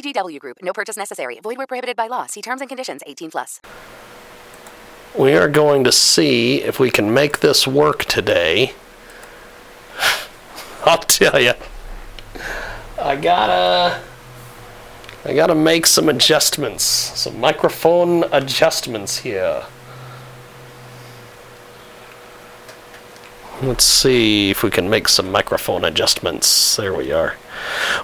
VGW Group. No purchase necessary. Void where prohibited by law. See terms and conditions. 18 plus. We are going to see if we can make this work today. I'll tell you. I gotta. I gotta make some adjustments. Some microphone adjustments here. Let's see if we can make some microphone adjustments. There we are.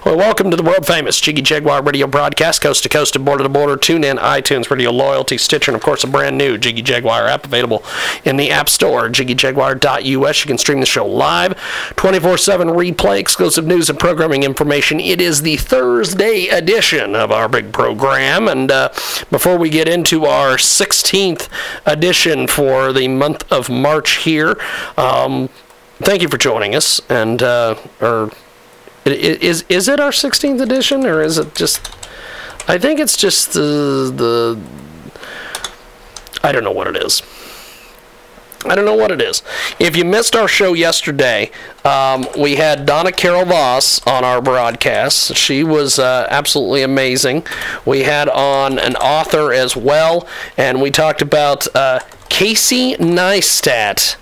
Well, welcome to the world famous Jiggy Jaguar radio broadcast, coast to coast and border to border. Tune in, iTunes, Radio Loyalty, Stitcher, and of course a brand new Jiggy Jaguar app available in the App Store, jiggyjaguar.us. You can stream the show live, 24 7 replay, exclusive news and programming information. It is the Thursday edition of our big program. And uh, before we get into our 16th edition for the month of March here, um, thank you for joining us. And, uh, or, is is it our 16th edition or is it just? I think it's just the the. I don't know what it is. I don't know what it is. If you missed our show yesterday, um, we had Donna Carol Voss on our broadcast. She was uh, absolutely amazing. We had on an author as well, and we talked about uh, Casey Neistat.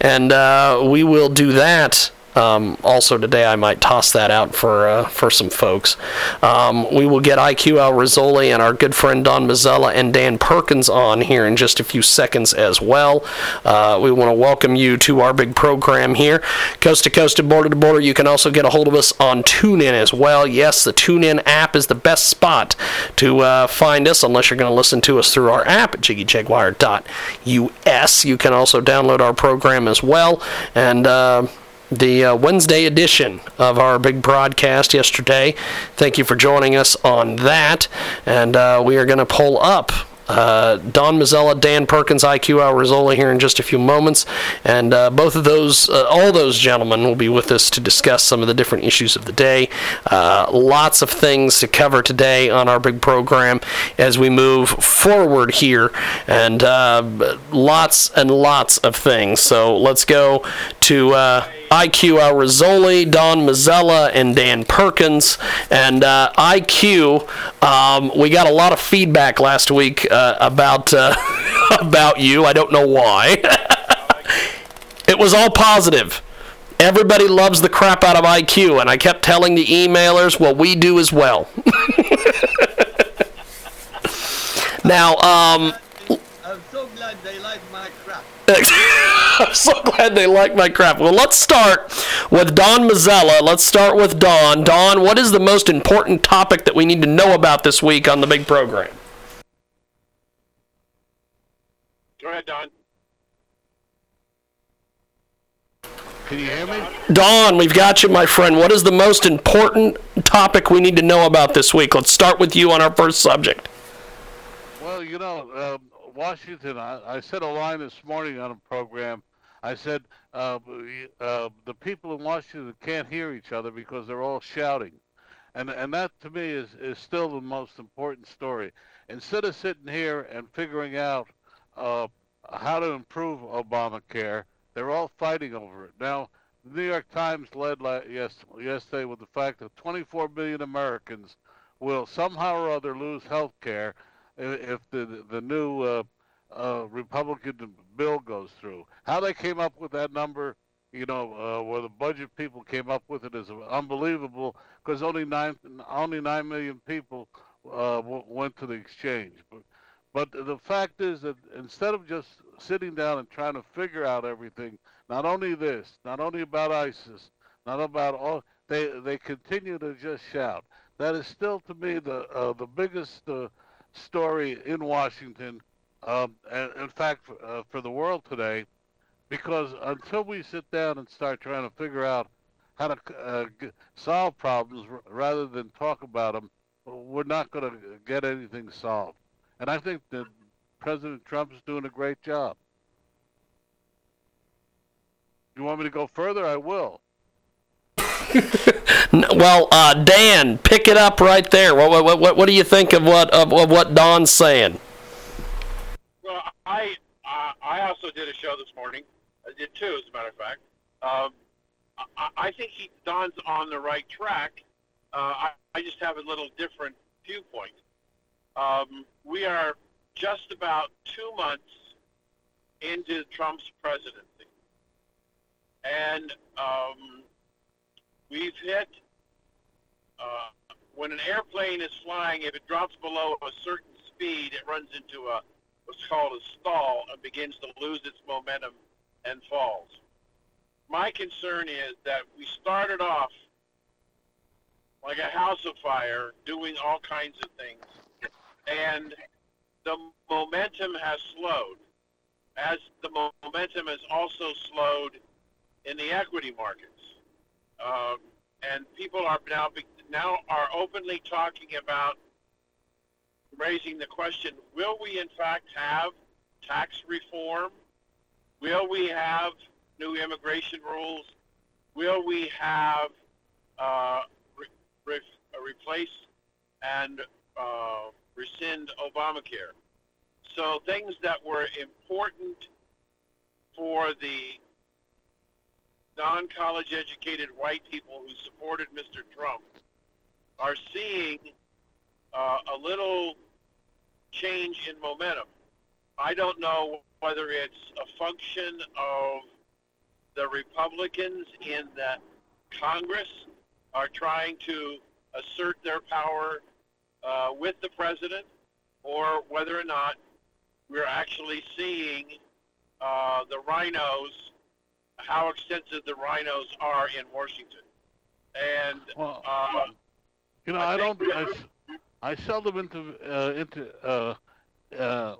And uh, we will do that um, also today, I might toss that out for uh, for some folks. Um, we will get IQ Al Rizzoli and our good friend Don Mazzella and Dan Perkins on here in just a few seconds as well. Uh, we want to welcome you to our big program here, coast to coast and border to border. You can also get a hold of us on TuneIn as well. Yes, the TuneIn app is the best spot to uh, find us, unless you're going to listen to us through our app at jiggyjaguar.us. You can also download our program as well, and uh, the uh, Wednesday edition of our big broadcast yesterday. Thank you for joining us on that. And uh, we are going to pull up uh, Don Mazzella, Dan Perkins, IQ Al Rizzoli here in just a few moments, and uh, both of those, uh, all those gentlemen will be with us to discuss some of the different issues of the day. Uh, lots of things to cover today on our big program as we move forward here, and uh, lots and lots of things. So let's go to. IQ Al Don Mazzella, and Dan Perkins. And uh, IQ, um, we got a lot of feedback last week uh, about uh, about you. I don't know why. it was all positive. Everybody loves the crap out of IQ, and I kept telling the emailers, well, we do as well. now, um, I'm so glad they like my crap. I'm so glad they like my crap. Well, let's start with Don Mazzella. Let's start with Don. Don, what is the most important topic that we need to know about this week on the big program? Go ahead, Don. Can you hear me? Don, we've got you, my friend. What is the most important topic we need to know about this week? Let's start with you on our first subject. Well, you know, um, Washington, I, I said a line this morning on a program. I said uh, uh, the people in Washington can't hear each other because they're all shouting. And, and that to me is, is still the most important story. Instead of sitting here and figuring out uh, how to improve Obamacare, they're all fighting over it. Now, the New York Times led yesterday with the fact that 24 million Americans will somehow or other lose health care if the, the new uh, uh, Republican bill goes through. How they came up with that number, you know, uh, where the budget people came up with it is unbelievable because only nine only nine million people uh, w- went to the exchange. But but the fact is that instead of just sitting down and trying to figure out everything, not only this, not only about ISIS, not about all, they they continue to just shout. That is still to me the uh, the biggest uh, story in Washington, um, and in fact for, uh, for the world today, because until we sit down and start trying to figure out how to uh, solve problems rather than talk about them, we're not going to get anything solved. And I think that President Trump is doing a great job. You want me to go further? I will. well, uh, Dan, pick it up right there. What, what, what, what do you think of what of, of what Don's saying? Well, I I also did a show this morning. I did two, as a matter of fact. Um, I, I think he Don's on the right track. Uh, I, I just have a little different viewpoint. Um, we are just about two months into Trump's presidency, and um, we've hit uh, when an airplane is flying. If it drops below a certain speed, it runs into a what's called a stall and begins to lose its momentum and falls. My concern is that we started off like a house of fire, doing all kinds of things, and the momentum has slowed. As the momentum has also slowed in the equity markets, um, and people are now now are openly talking about raising the question: Will we in fact have tax reform? Will we have new immigration rules? Will we have uh, re- re- replace and uh, rescind Obamacare? So things that were important for the non-college educated white people who supported Mr. Trump are seeing uh, a little change in momentum. I don't know whether it's a function of the Republicans in the Congress are trying to assert their power uh, with the president, or whether or not we're actually seeing uh, the RINOs, how extensive the RINOs are in Washington. And Well, uh, You know, I I, don't. I, I seldom into uh, into uh, uh,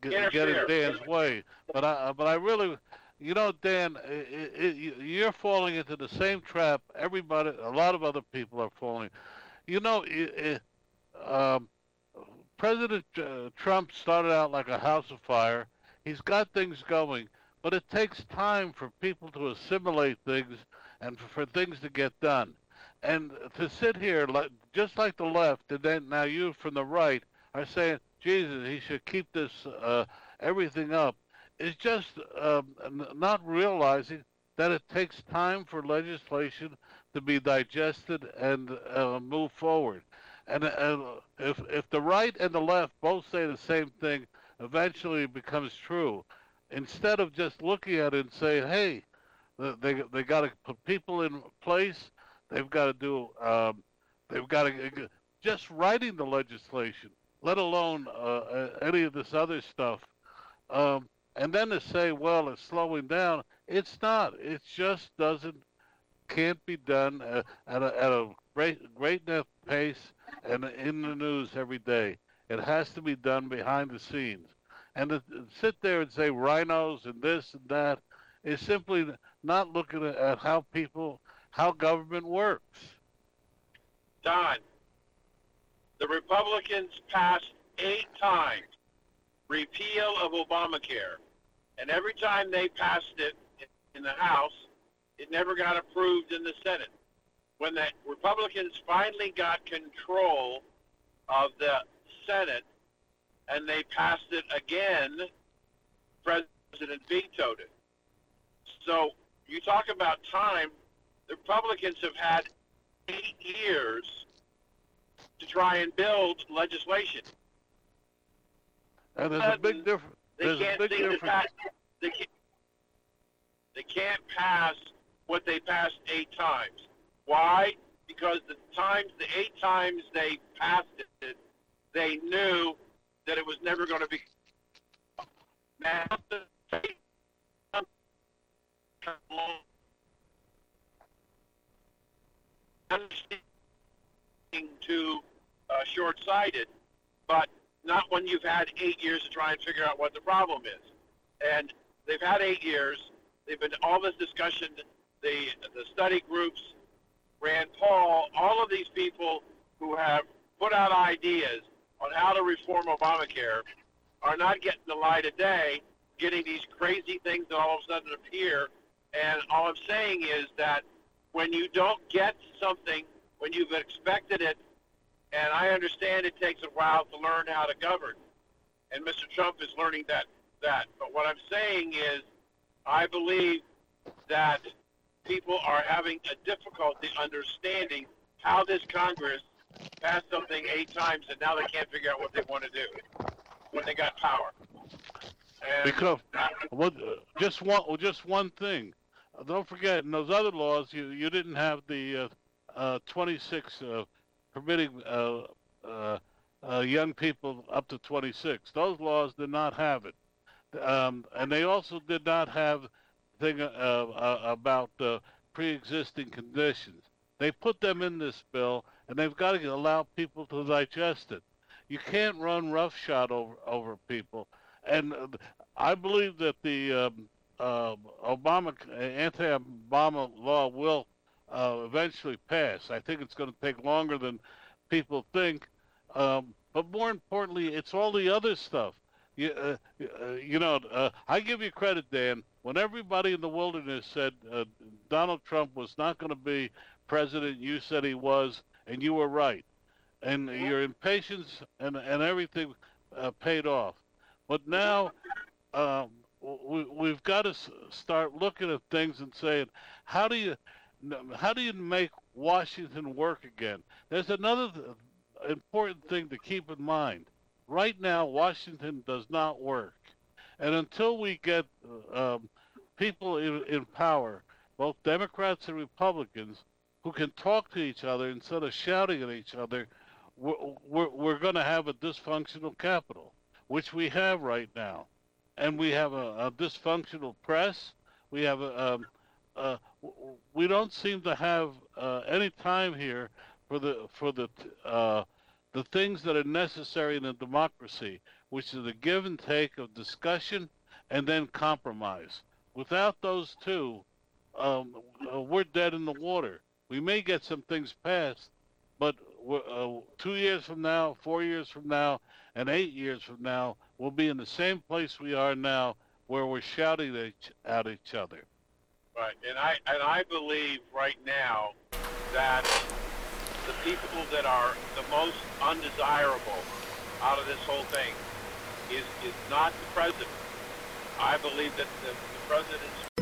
get, get in Dan's way, but I but I really, you know, Dan, i i i you're falling into the same trap. Everybody, a lot of other people are falling. You know, i i um, President uh, Trump started out like a house of fire. He's got things going, but it takes time for people to assimilate things and for, things to get done. And to sit here, just like the left, and then now you from the right are saying, Jesus, he should keep this uh, everything up, is just um, not realizing that it takes time for legislation to be digested and uh, move forward. And uh, if if the right and the left both say the same thing, eventually it becomes true. Instead of just looking at it and saying, "Hey, they they got to put people in place. They've got to do. Um, they've got to just writing the legislation, let alone uh, any of this other stuff. Um, and then to say, well, it's slowing down. It's not. It just doesn't. Can't be done uh, at a, at a great great enough pace and in the news every day. It has to be done behind the scenes. And to sit there and say RINOs and this and that is simply not looking at- how people, how government works. Don, the Republicans passed eight times repeal of Obamacare, and every time they passed it in the House, it never got approved in the Senate. When the Republicans finally got control of the Senate and they passed it again, President vetoed it. So you talk about time, the Republicans have had eight years to try and build legislation. And there's a big difference. They There's a can't big seem to difference. pass. They can't, they can't pass what they passed eight times. Why? Because the times, the eight times they passed it, they knew that it was never going to be. Too uh, short-sighted, but not when you've had eight years to try and figure out what the problem is. And they've had eight years. They've been all this discussion, the the study groups, Rand Paul, all of these people who have put out ideas on how to reform Obamacare are not getting the light of day, getting these crazy things that all of a sudden appear. And all I'm saying is that when you don't get something, when you've expected it, and I understand it takes a while to learn how to govern, and Mr. Trump is learning that that. But what I'm saying is, I believe that people are having a difficulty understanding how this Congress passed something eight times and now they can't figure out what they want to do when they got power. And Because well, just one well, just one thing. Don't forget, in those other laws, you you didn't have the uh, uh, 26 uh, permitting uh, uh, uh, young people up to 26. Those laws did not have it, um, and they also did not have thing uh, uh, about uh, pre-existing conditions. They put them in this bill, and they've got to allow people to digest it. You can't run roughshod over over people, and uh, I believe that the um, uh, Obama anti-Obama law will uh, eventually pass. I think it's going to take longer than people think, um, but more importantly, it's all the other stuff. You, uh, uh, you know, uh, I give you credit, Dan. When everybody in the wilderness said Donald Trump was not going to be president, you said he was, and you were right. And your impatience and and everything uh, paid off. But now um, we, we've got to s- start looking at things and saying, how do you how do you make Washington work again? There's another th- important thing to keep in mind. Right now, Washington does not work, and until we get um, people in, in power, both Democrats and Republicans, who can talk to each other instead of shouting at each other, we're, we're, we're going to have a dysfunctional capital, which we have right now. And we have a, a dysfunctional press. We have a, um, we don't seem to have uh, any time here for the for the uh, the things that are necessary in a democracy, which is the give and take of discussion and then compromise. Without those two, um, uh, we're dead in the water. We may get some things passed, but uh, two years from now, four years from now, and eight years from now, we'll be in the same place we are now, where we're shouting at each, at each other. Right, and I and I believe right now that the people that are the most undesirable out of this whole thing is is not the president. I believe that the, the president's